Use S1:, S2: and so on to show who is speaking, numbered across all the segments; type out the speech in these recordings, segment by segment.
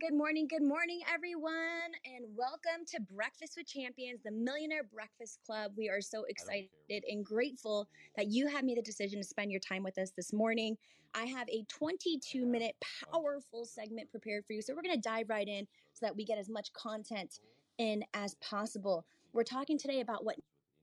S1: Good morning, good morning, everyone, and welcome to Breakfast with Champions, the Millionaire Breakfast Club. We are so excited and grateful that you have made the decision to spend your time with us this morning. I have a 22 minute powerful segment prepared for you. So we're going to dive right in so that we get as much content in as possible. We're talking today about what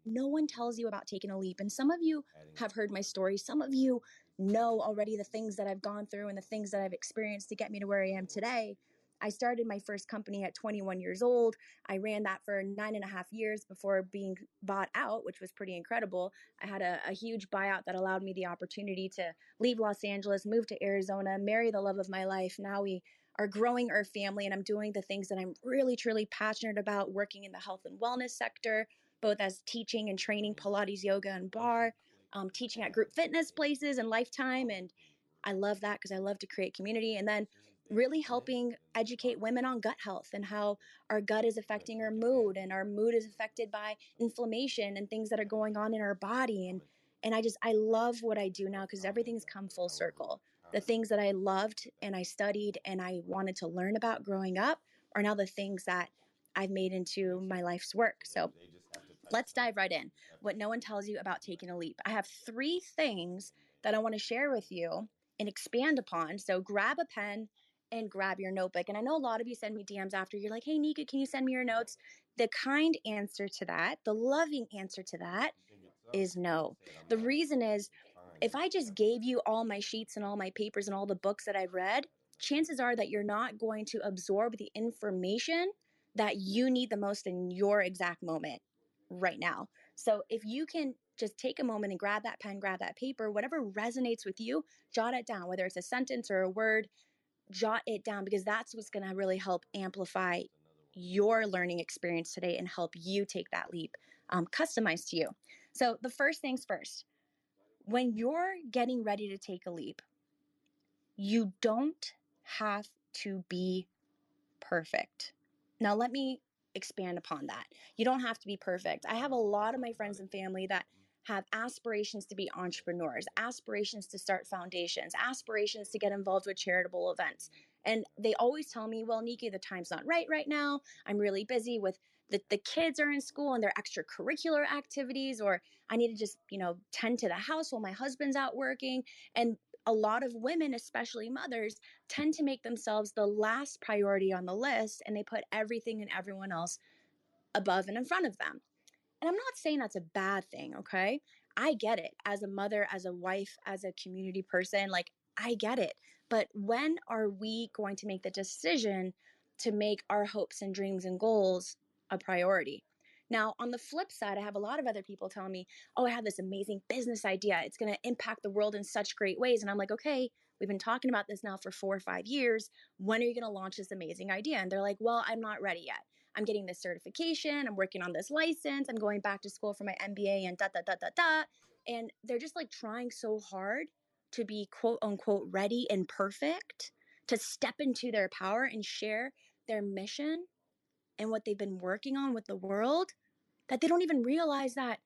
S1: no one tells you about taking a leap. And some of you have heard my story. Some of you know already the things that I've gone through and the things that I've experienced to get me to where I am today. I started my first company at 21 years old. I ran that for nine and a half years before being bought out, which was pretty incredible. I had a, a, huge buyout that allowed me the opportunity to leave Los Angeles, move to Arizona, marry the love of my life. Now we are growing our family, and I'm doing the things that I'm really, truly passionate about working in the health and wellness sector, both as teaching and training Pilates, yoga, and bar, um, teaching at group fitness places and Lifetime. And I love that because I love to create community. And then really helping educate women on gut health and how our gut is affecting our mood and our mood is affected by inflammation and things that are going on in our body and and I just I love what I do now because everything's come full circle. the things that I loved and I studied and I wanted to learn about growing up are now the things that I've made into my life's work. So let's dive right in. What no one tells you about taking a leap. I have three things that I want to share with you and expand upon. So grab a pen and grab your notebook. And I know a lot of you send me DMs after you're like, hey, Nika, can you send me your notes? The kind answer to that, the loving answer to that is no. The reason is if I just gave you all my sheets and all my papers and all the books that I've read, chances are that you're not going to absorb the information that you need the most in your exact moment right now. So if you can just take a moment and grab that pen, grab that paper, whatever resonates with you, jot it down, whether it's a sentence or a word, jot it down because that's what's going to really help amplify your learning experience today and help you take that leap um, customized to you. So, the first things first, when you're getting ready to take a leap, you don't have to be perfect. Now, let me expand upon that. You don't have to be perfect. I have a lot of my friends and family that have aspirations to be entrepreneurs, aspirations to start foundations, aspirations to get involved with charitable events. And they always tell me, well, Nikki, the time's not right right now. I'm really busy with the, the kids are in school and their extracurricular activities, or I need to just, you know, tend to the house while my husband's out working. And a lot of women, especially mothers, tend to make themselves the last priority on the list and they put everything and everyone else above and in front of them. And I'm not saying that's a bad thing, okay? I get it as a mother, as a wife, as a community person. Like, I get it. But when are we going to make the decision to make our hopes and dreams and goals a priority? Now, on the flip side, I have a lot of other people telling me, oh, I have this amazing business idea. It's going to impact the world in such great ways. And I'm like, okay, we've been talking about this now for four or five years. When are you going to launch this amazing idea? And they're like, well, I'm not ready yet. I'm getting this certification. I'm working on this license. I'm going back to school for my MBA and da, da, da, da, da. And they're just like trying so hard to be quote unquote ready and perfect to step into their power and share their mission and what they've been working on with the world that they don't even realize that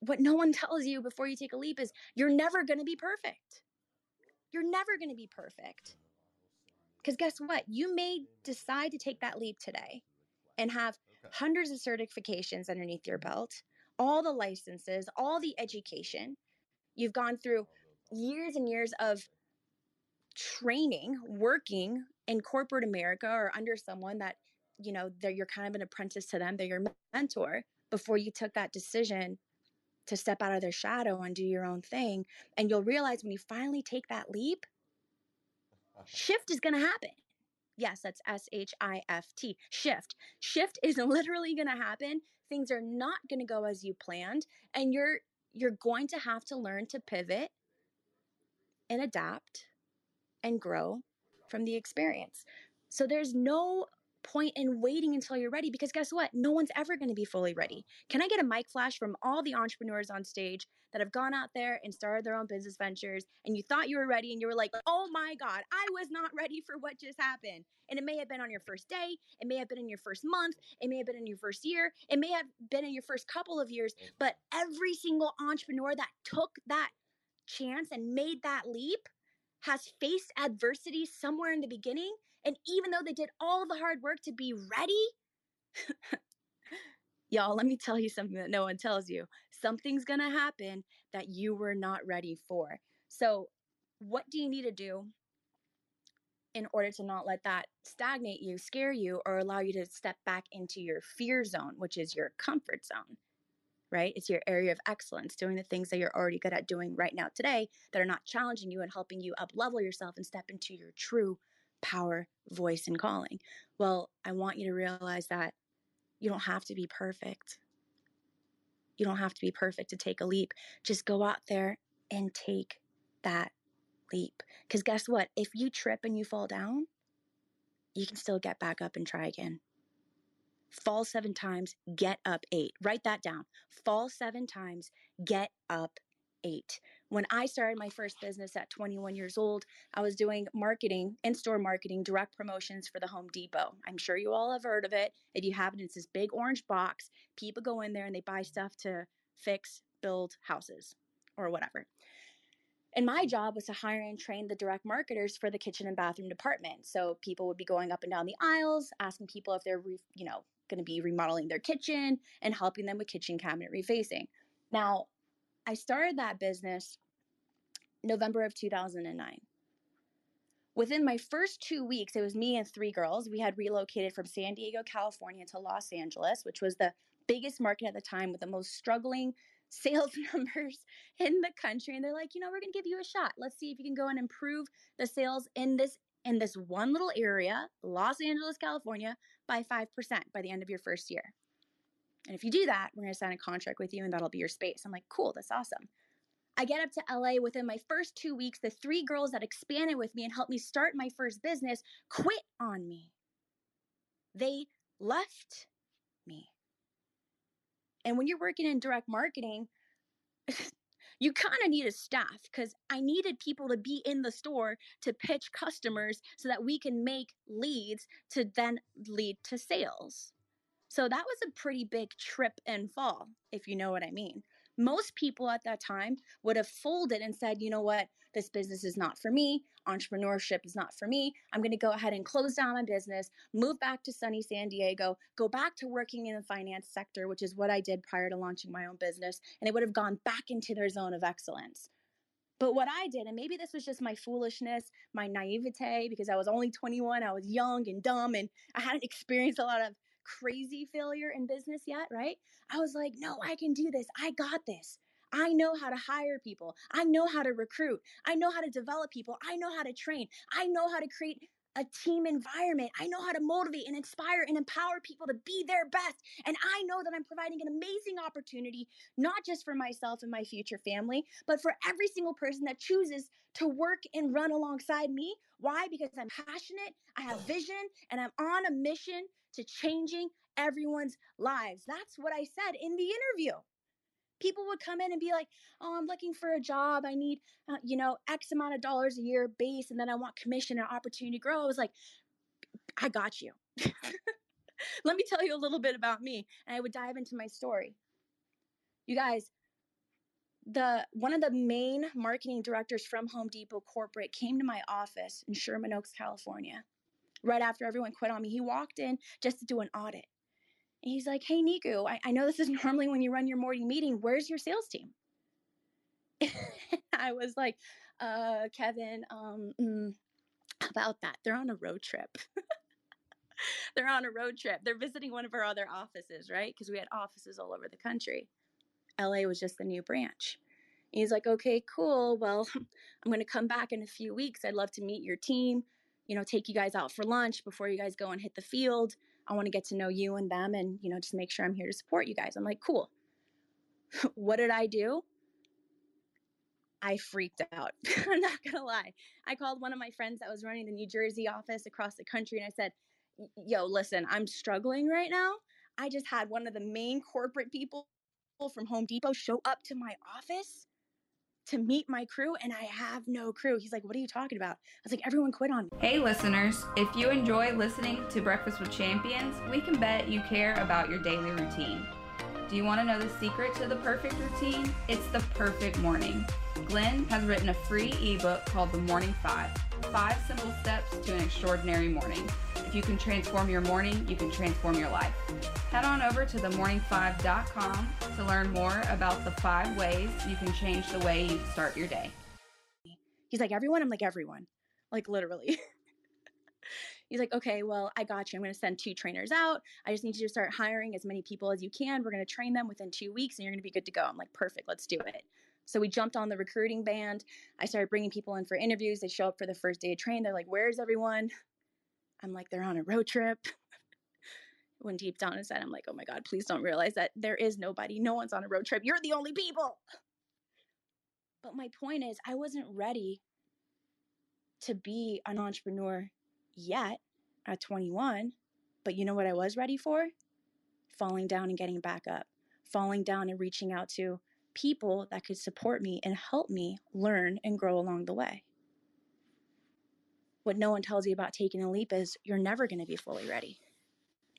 S1: what no one tells you before you take a leap is you're never going to be perfect. You're never going to be perfect. Because guess what? You may decide to take that leap today and have hundreds of certifications underneath your belt, all the licenses, all the education. You've gone through years and years of training, working in corporate America or under someone that you know, that you're kind of an apprentice to them, they're your mentor before you took that decision to step out of their shadow and do your own thing. And you'll realize when you finally take that leap, shift is going to happen. Yes, that's S H I F T. Shift. Shift is literally going to happen. Things are not going to go as you planned and you're you're going to have to learn to pivot and adapt and grow from the experience. So there's no point in waiting until you're ready because guess what? No one's ever going to be fully ready. Can I get a mic flash from all the entrepreneurs on stage that have gone out there and started their own business ventures and you thought you were ready and you were like, oh my God, I was not ready for what just happened. And it may have been on your first day, it may have been in your first month, it may have been in your first year, it may have been in your first couple of years, mm. but every single entrepreneur that took that chance and made that leap has faced adversity somewhere in the beginning and even though they did all the hard work to be ready, y'all, let me tell you something that no one tells you. Something's going to happen that you were not ready for. So, what do you need to do in order to not let that stagnate you, scare you, or allow you to step back into your fear zone, which is your comfort zone? Right? It's your area of excellence, doing the things that you're already good at doing right now today that are not challenging you and helping you up level yourself and step into your true power, voice, and calling. Well, I want you to realize that you don't have to be perfect. You don't have to be perfect to take a leap. Just go out there and take that leap. Because guess what? If you trip and you fall down, you can still get back up and try again. Fall seven times, get up eight. Write that down. Fall seven times, get up eight. When I started my first business at 21 years old, I was doing marketing, in store marketing, direct promotions for the Home Depot. I'm sure you all have heard of it. If you haven't, it's this big orange box. People go in there and they buy stuff to fix, build houses or whatever. And my job was to hire and train the direct marketers for the kitchen and bathroom department. So people would be going up and down the aisles, asking people if they're, re- you know, going to be remodeling their kitchen and helping them with kitchen cabinet refacing. Now, I started that business November of 2009. Within my first two weeks, it was me and three girls. We had relocated from San Diego, California to Los Angeles, which was the biggest market at the time with the most struggling sales numbers in the country. And they're like, you know, we're going to give you a shot. Let's see if you can go and improve the sales in this in this one little area, Los Angeles, California, by 5% by the end of your first year. And if you do that, we're going to sign a contract with you and that'll be your space. I'm like, cool, that's awesome. I get up to LA within my first two weeks. The three girls that expanded with me and helped me start my first business quit on me. They left me. And when you're working in direct marketing, you kind of need a staff because I needed people to be in the store to pitch customers so that we can make leads to then lead to sales. So that was a pretty big trip and fall, if you know what I mean. Most people at that time would have folded and said, you know what, this business is not for me. Entrepreneurship is not for me. I'm going to go ahead and close down my business, move back to sunny San Diego, go back to working in the finance sector, which is what I did prior to launching my own business. And they would have gone back into their zone of excellence. But what I did, and maybe this was just my foolishness, my naivete, because I was only 21, I was young and dumb, and I hadn't experienced a lot of crazy failure in business yet, right? I was like, no, I can do this. I got this. I know how to hire people. I know how to recruit. I know how to develop people. I know how to train. I know how to create a team environment. I know how to motivate and inspire and empower people to be their best. And I know that I'm providing an amazing opportunity, not just for myself and my future family, but for every single person that chooses to work and run alongside me. Why? Because I'm passionate, I have vision, and I'm on a mission to changing everyone's lives. That's what I said in the interview. People would come in and be like, "Oh, I'm looking for a job. I need, uh, you know, X amount of dollars a year base, and then I want commission and opportunity to grow." I was like, "I got you." Let me tell you a little bit about me, and I would dive into my story. You guys, the one of the main marketing directors from Home Depot corporate came to my office in Sherman Oaks, California right after everyone quit on me. He walked in just to do an audit. And he's like, Hey, Niku, I, I know this is normally when you run your morning meeting. Where's your sales team? I was like, uh, Kevin, um, mm, about that. They're on a road trip. They're on a road trip. They're visiting one of our other offices, right? Because we had offices all over the country. LA was just the new branch. he's like, okay, cool. Well, I'm going to come back in a few weeks. I'd love to meet your team you know, take you guys out for lunch before you guys go and hit the field. I want to get to know you and them and, you know, just make sure I'm here to support you guys. I'm like, cool. what did I do? I freaked out. I'm not going to lie. I called one of my friends that was running the New Jersey office across the country and I said, yo, listen, I'm struggling right now. I just had one of the main corporate people from Home Depot show up to my office to meet my crew and I have no crew. He's like, What are you talking about? I was like, Everyone quit on me.
S2: Hey, listeners, if you enjoy listening to Breakfast with Champions, we can bet you care about your daily routine. Do you want to know the secret to the perfect routine? It's the perfect morning. Glenn has written a free ebook called The Morning Five Five Simple Steps to an Extraordinary Morning. If you can transform your morning, you can transform your life. Head on over to themorning5.com to learn more about the five ways you can change the way you start your day.
S1: He's like, Everyone? I'm like, Everyone. Like, literally. He's like, okay, well, I got you. I'm going to send two trainers out. I just need you to start hiring as many people as you can. We're going to train them within two weeks and you're going to be good to go. I'm like, perfect, let's do it. So we jumped on the recruiting band. I started bringing people in for interviews. They show up for the first day of training. They're like, where's everyone? I'm like, they're on a road trip. when deep down inside, I'm like, oh my God, please don't realize that there is nobody. No one's on a road trip. You're the only people. But my point is, I wasn't ready to be an entrepreneur yet at 21. But you know what I was ready for? Falling down and getting back up, falling down and reaching out to people that could support me and help me learn and grow along the way. What no one tells you about taking a leap is you're never going to be fully ready.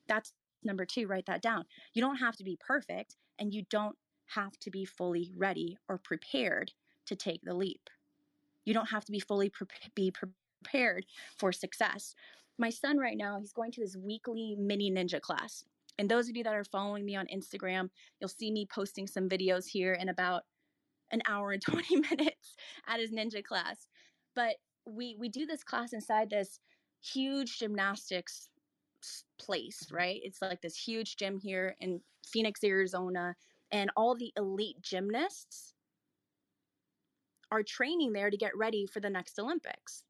S1: That's number two, write that down. You don't have to be perfect, and you don't have to be fully ready or prepared to take the leap. You don't have to be fully pre- be prepared for success. My son right now, he's going to this weekly mini ninja class. And those of you that are following me on Instagram, you'll see me posting some videos here in about an hour and 20 minutes at his ninja class. But we we do this class inside this huge gymnastics place, right? It's like this huge gym here in Phoenix, Arizona, and all the elite gymnasts are training there to get ready for the next Olympics.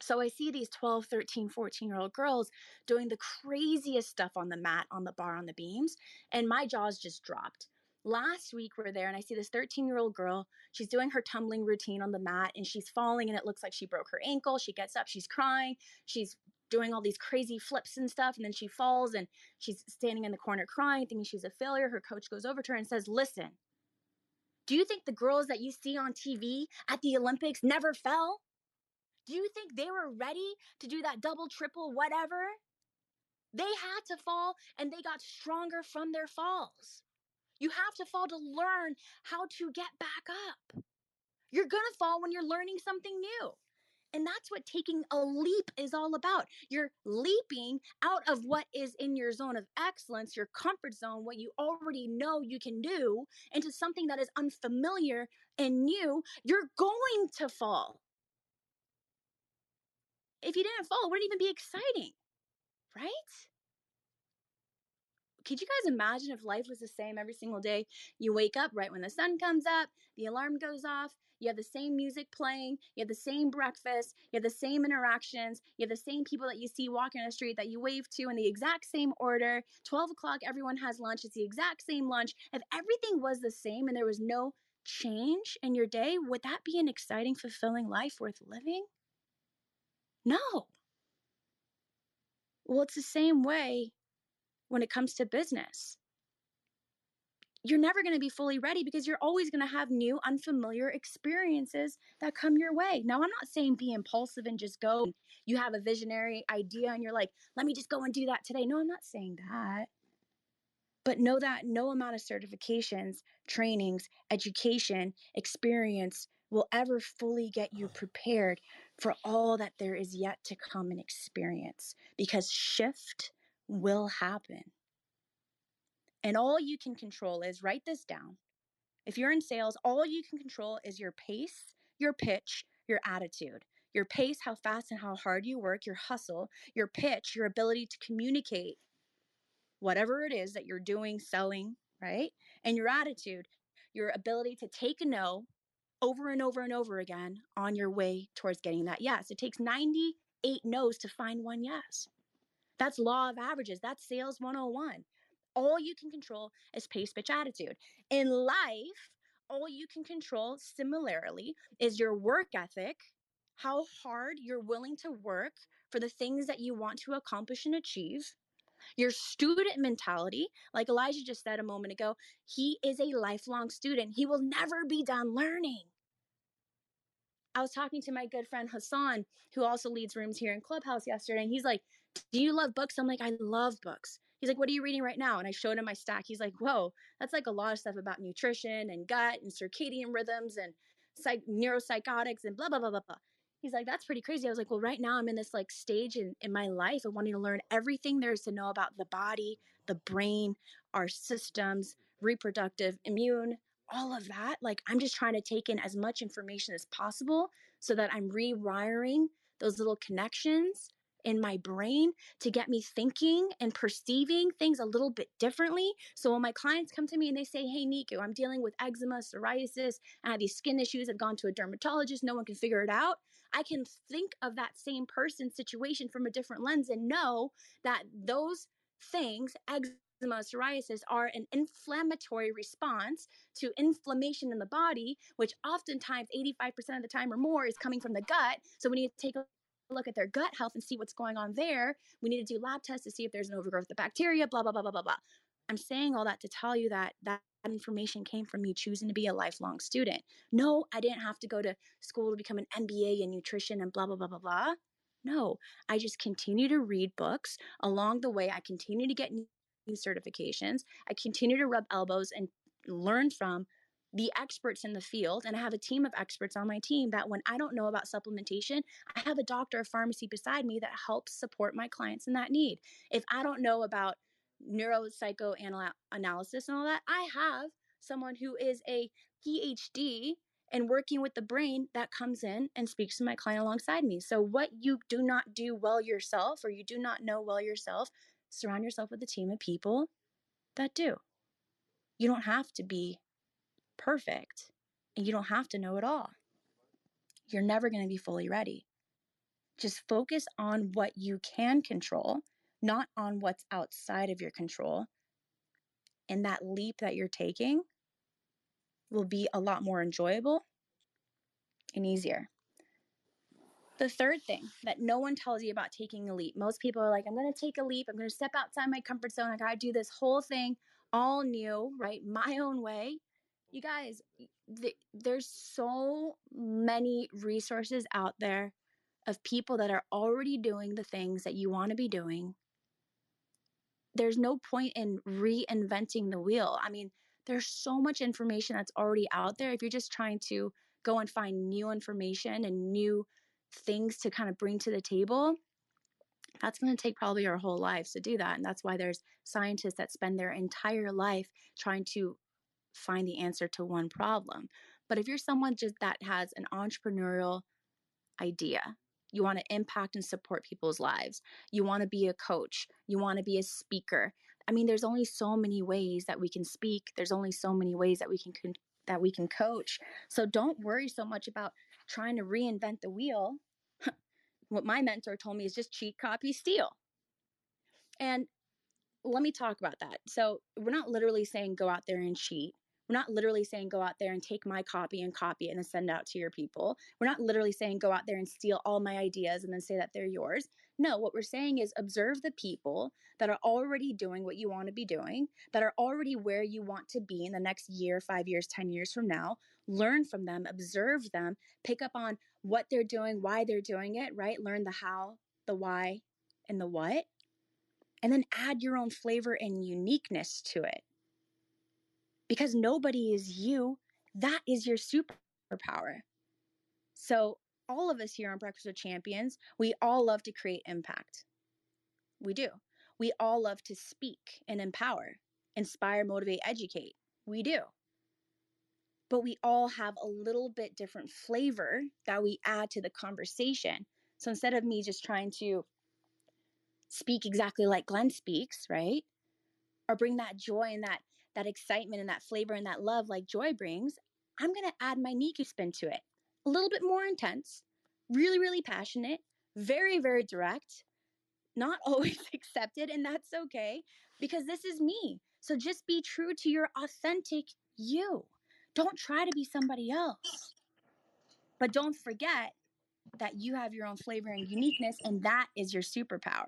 S1: So I see these 12, 13, 14 year old girls doing the craziest stuff on the mat, on the bar, on the beams, and my jaws just dropped. Last week we're there and I see this 13 year old girl. She's doing her tumbling routine on the mat and she's falling and it looks like she broke her ankle. She gets up, she's crying, she's doing all these crazy flips and stuff, and then she falls and she's standing in the corner crying, thinking she's a failure. Her coach goes over to her and says, Listen, do you think the girls that you see on TV at the Olympics never fell? Do you think they were ready to do that double, triple, whatever? They had to fall and they got stronger from their falls. You have to fall to learn how to get back up. You're going to fall when you're learning something new. And that's what taking a leap is all about. You're leaping out of what is in your zone of excellence, your comfort zone, what you already know you can do, into something that is unfamiliar and new. You're going to fall. If you didn't fall, it wouldn't even be exciting, right? Could you guys imagine if life was the same every single day? You wake up right when the sun comes up, the alarm goes off, you have the same music playing, you have the same breakfast, you have the same interactions, you have the same people that you see walking on the street that you wave to in the exact same order. 12 o'clock, everyone has lunch, it's the exact same lunch. If everything was the same and there was no change in your day, would that be an exciting, fulfilling life worth living? No. Well, it's the same way when it comes to business you're never going to be fully ready because you're always going to have new, unfamiliar experiences that come your way. Now, I'm not saying be impulsive and just go. You have a visionary idea and you're like, let me just go and do that today. No, I'm not saying that. But know that no amount of certifications, trainings, education, experience will ever fully get you prepared for all that there is yet to come and experience because shift will happen. And all you can control is write this down. If you're in sales, all you can control is your pace, your pitch, your attitude. Your pace, how fast and how hard you work, your hustle, your pitch, your ability to communicate whatever it is that you're doing, selling, right? And your attitude, your ability to take a no over and over and over again on your way towards getting that yes. It takes 98 no's to find one yes. That's law of averages. That's sales 101 all you can control is pace, pitch, attitude. In life, all you can control similarly is your work ethic, how hard you're willing to work for the things that you want to accomplish and achieve. Your student mentality, like Elijah just said a moment ago, he is a lifelong student. He will never be done learning. I was talking to my good friend Hassan, who also leads rooms here in Clubhouse yesterday, and he's like, Do you love books? I'm like, I love books. He's like, What are you reading right now? And I showed him my stack. He's like, Whoa, that's like a lot of stuff about nutrition and gut and circadian rhythms and psych- neuropsychotics and blah, blah, blah, blah, blah. He's like, That's pretty crazy. I was like, Well, right now I'm in this like stage in, in my life of wanting to learn everything there is to know about the body, the brain, our systems, reproductive, immune, all of that. Like, I'm just trying to take in as much information as possible so that I'm rewiring those little connections in my brain to get me thinking and perceiving things a little bit differently. So when my clients come to me and they say, Hey, Nico, I'm dealing with eczema, psoriasis, I have these skin issues, I've gone to a dermatologist, no one can figure it out. I can think of that same person's situation from a different lens and know that those things, eczema, psoriasis are an inflammatory response to inflammation in the body, which oftentimes 85% of the time or more is coming from the gut. So we need to take a look at their gut health and see what's going on there. We need to do lab tests to see if there's an overgrowth of bacteria, blah, blah, blah, blah, blah, blah. I'm saying all that to tell you that that information came from me choosing to be a lifelong student. No, I didn't have to go to school to become an MBA in nutrition and blah, blah, blah, blah, blah. No, I just continue to read books. Along the way, I continue to get new certifications. I continue to rub elbows and learn from the experts in the field and I have a team of experts on my team that when I don't know about supplementation, I have a doctor of pharmacy beside me that helps support my clients in that need. If I don't know about neuropsychoanalysis and all that, I have someone who is a PhD and working with the brain that comes in and speaks to my client alongside me. So, what you do not do well yourself or you do not know well yourself, surround yourself with a team of people that do. You don't have to be perfect and you don't have to know it all. You're never going to be fully ready. Just focus on what you can control, not on what's outside of your control. And that leap that you're taking will be a lot more enjoyable and easier. The third thing that no one tells you about taking a leap, most people are like, I'm going to take a leap. I'm going to step outside my comfort zone. I got to do this whole thing all new, right? My own way. You guys, th- there's so many resources out there of people that are already doing the things that you want to be doing. There's no point in reinventing the wheel. I mean, there's so much information that's already out there. If you're just trying to go and find new information and new things to kind of bring to the table, that's going to take probably our whole lives to do that. And that's why there's scientists that spend their entire life trying to find the answer to one problem. But if you're someone just that has an entrepreneurial idea, you want to impact and support people's lives, you want to be a coach, you want to be a speaker. I mean, there's only so many ways that we can speak. There's only so many ways that we can con- that we can coach. So don't worry so much about trying to reinvent the wheel. what my mentor told me is just cheat, copy, steal. And let me talk about that. So, we're not literally saying go out there and cheat. We're not literally saying go out there and take my copy and copy it and send it out to your people. We're not literally saying go out there and steal all my ideas and then say that they're yours. No, what we're saying is observe the people that are already doing what you want to be doing, that are already where you want to be in the next year, five years, 10 years from now. Learn from them, observe them, pick up on what they're doing, why they're doing it, right? Learn the how, the why, and the what. And then add your own flavor and uniqueness to it because nobody is you. That is your superpower. So, all of us here on Breakfast with Champions, we all love to create impact. We do. We all love to speak and empower, inspire, motivate, educate. We do. But we all have a little bit different flavor that we add to the conversation. So instead of me just trying to speak exactly like Glenn speaks, right? Or bring that joy and that that excitement and that flavor and that love like joy brings, I'm going to add my Niku spin to it. A little bit more intense, really, really passionate, very, very direct, not always accepted, and that's okay because this is me. So just be true to your authentic you. Don't try to be somebody else. But don't forget that you have your own flavor and uniqueness, and that is your superpower.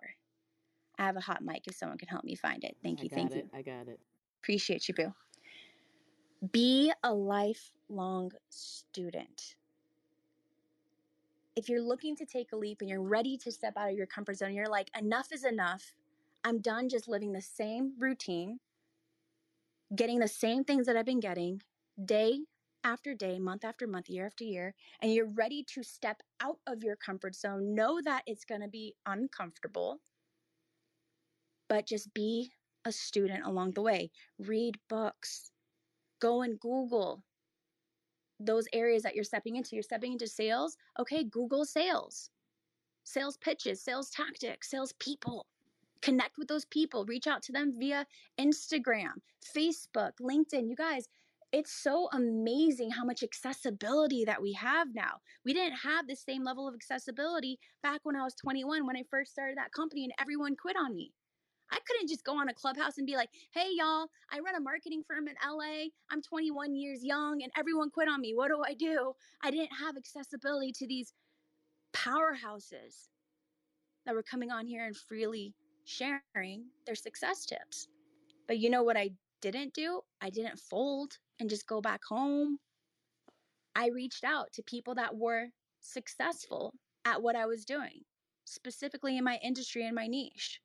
S1: I have a hot mic if someone can help me find it. Thank you. Thank
S3: it,
S1: you.
S3: I got it.
S1: Appreciate you, Boo. Be a lifelong student. If you're looking to take a leap and you're ready to step out of your comfort zone, you're like, enough is enough. I'm done just living the same routine, getting the same things that I've been getting day after day, month after month, year after year, and you're ready to step out of your comfort zone. Know that it's going to be uncomfortable, but just be a student along the way. Read books. Go and Google those areas that you're stepping into. You're stepping into sales. Okay, Google sales, sales pitches, sales tactics, sales people. Connect with those people. Reach out to them via Instagram, Facebook, LinkedIn. You guys, it's so amazing how much accessibility that we have now. We didn't have the same level of accessibility back when I was 21 when I first started that company and everyone quit on me. I couldn't just go on a clubhouse and be like, hey, y'all, I run a marketing firm in LA. I'm 21 years young and everyone quit on me. What do I do? I didn't have accessibility to these powerhouses that were coming on here and freely sharing their success tips. But you know what I didn't do? I didn't fold and just go back home. I reached out to people that were successful at what I was doing, specifically in my industry and my niche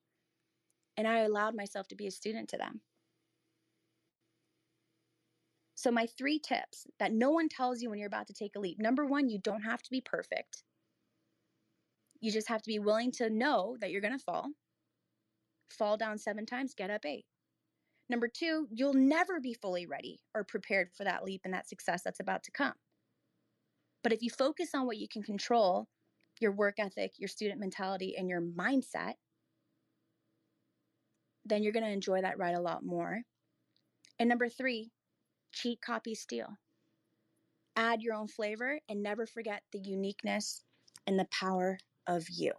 S1: and I allowed myself to be a student to them. So, my three tips that no one tells you when you're about to take a leap number one, you don't have to be perfect. You just have to be willing to know that you're going to fall. Fall down seven times, get up eight. Number two, you'll never be fully ready or prepared for that leap and that success that's about to come. But if you focus on what you can control, your work ethic, your student mentality, and your mindset, then you're going to enjoy that ride a lot more. And number three, cheat, copy, steal. Add your own flavor and never forget the uniqueness and the power of you.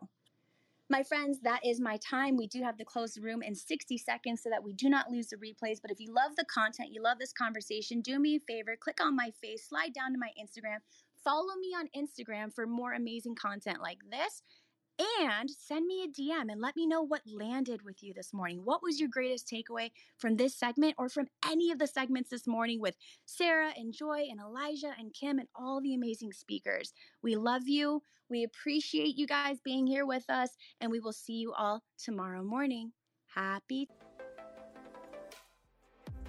S1: My friends, that is my time. We do have the room in 60 seconds so that we do not lose the replays. But if you love the content, you love this conversation, do me a favor, click on my face, slide down to my Instagram, follow me on Instagram for more amazing content like this. And send me a DM and let me know what landed with you this morning. What was your greatest takeaway from this segment or from any of the segments this morning with Sarah and Joy and Elijah and Kim and all the amazing speakers? We love you. We appreciate you guys being here with us, and we will see you all tomorrow morning. Happy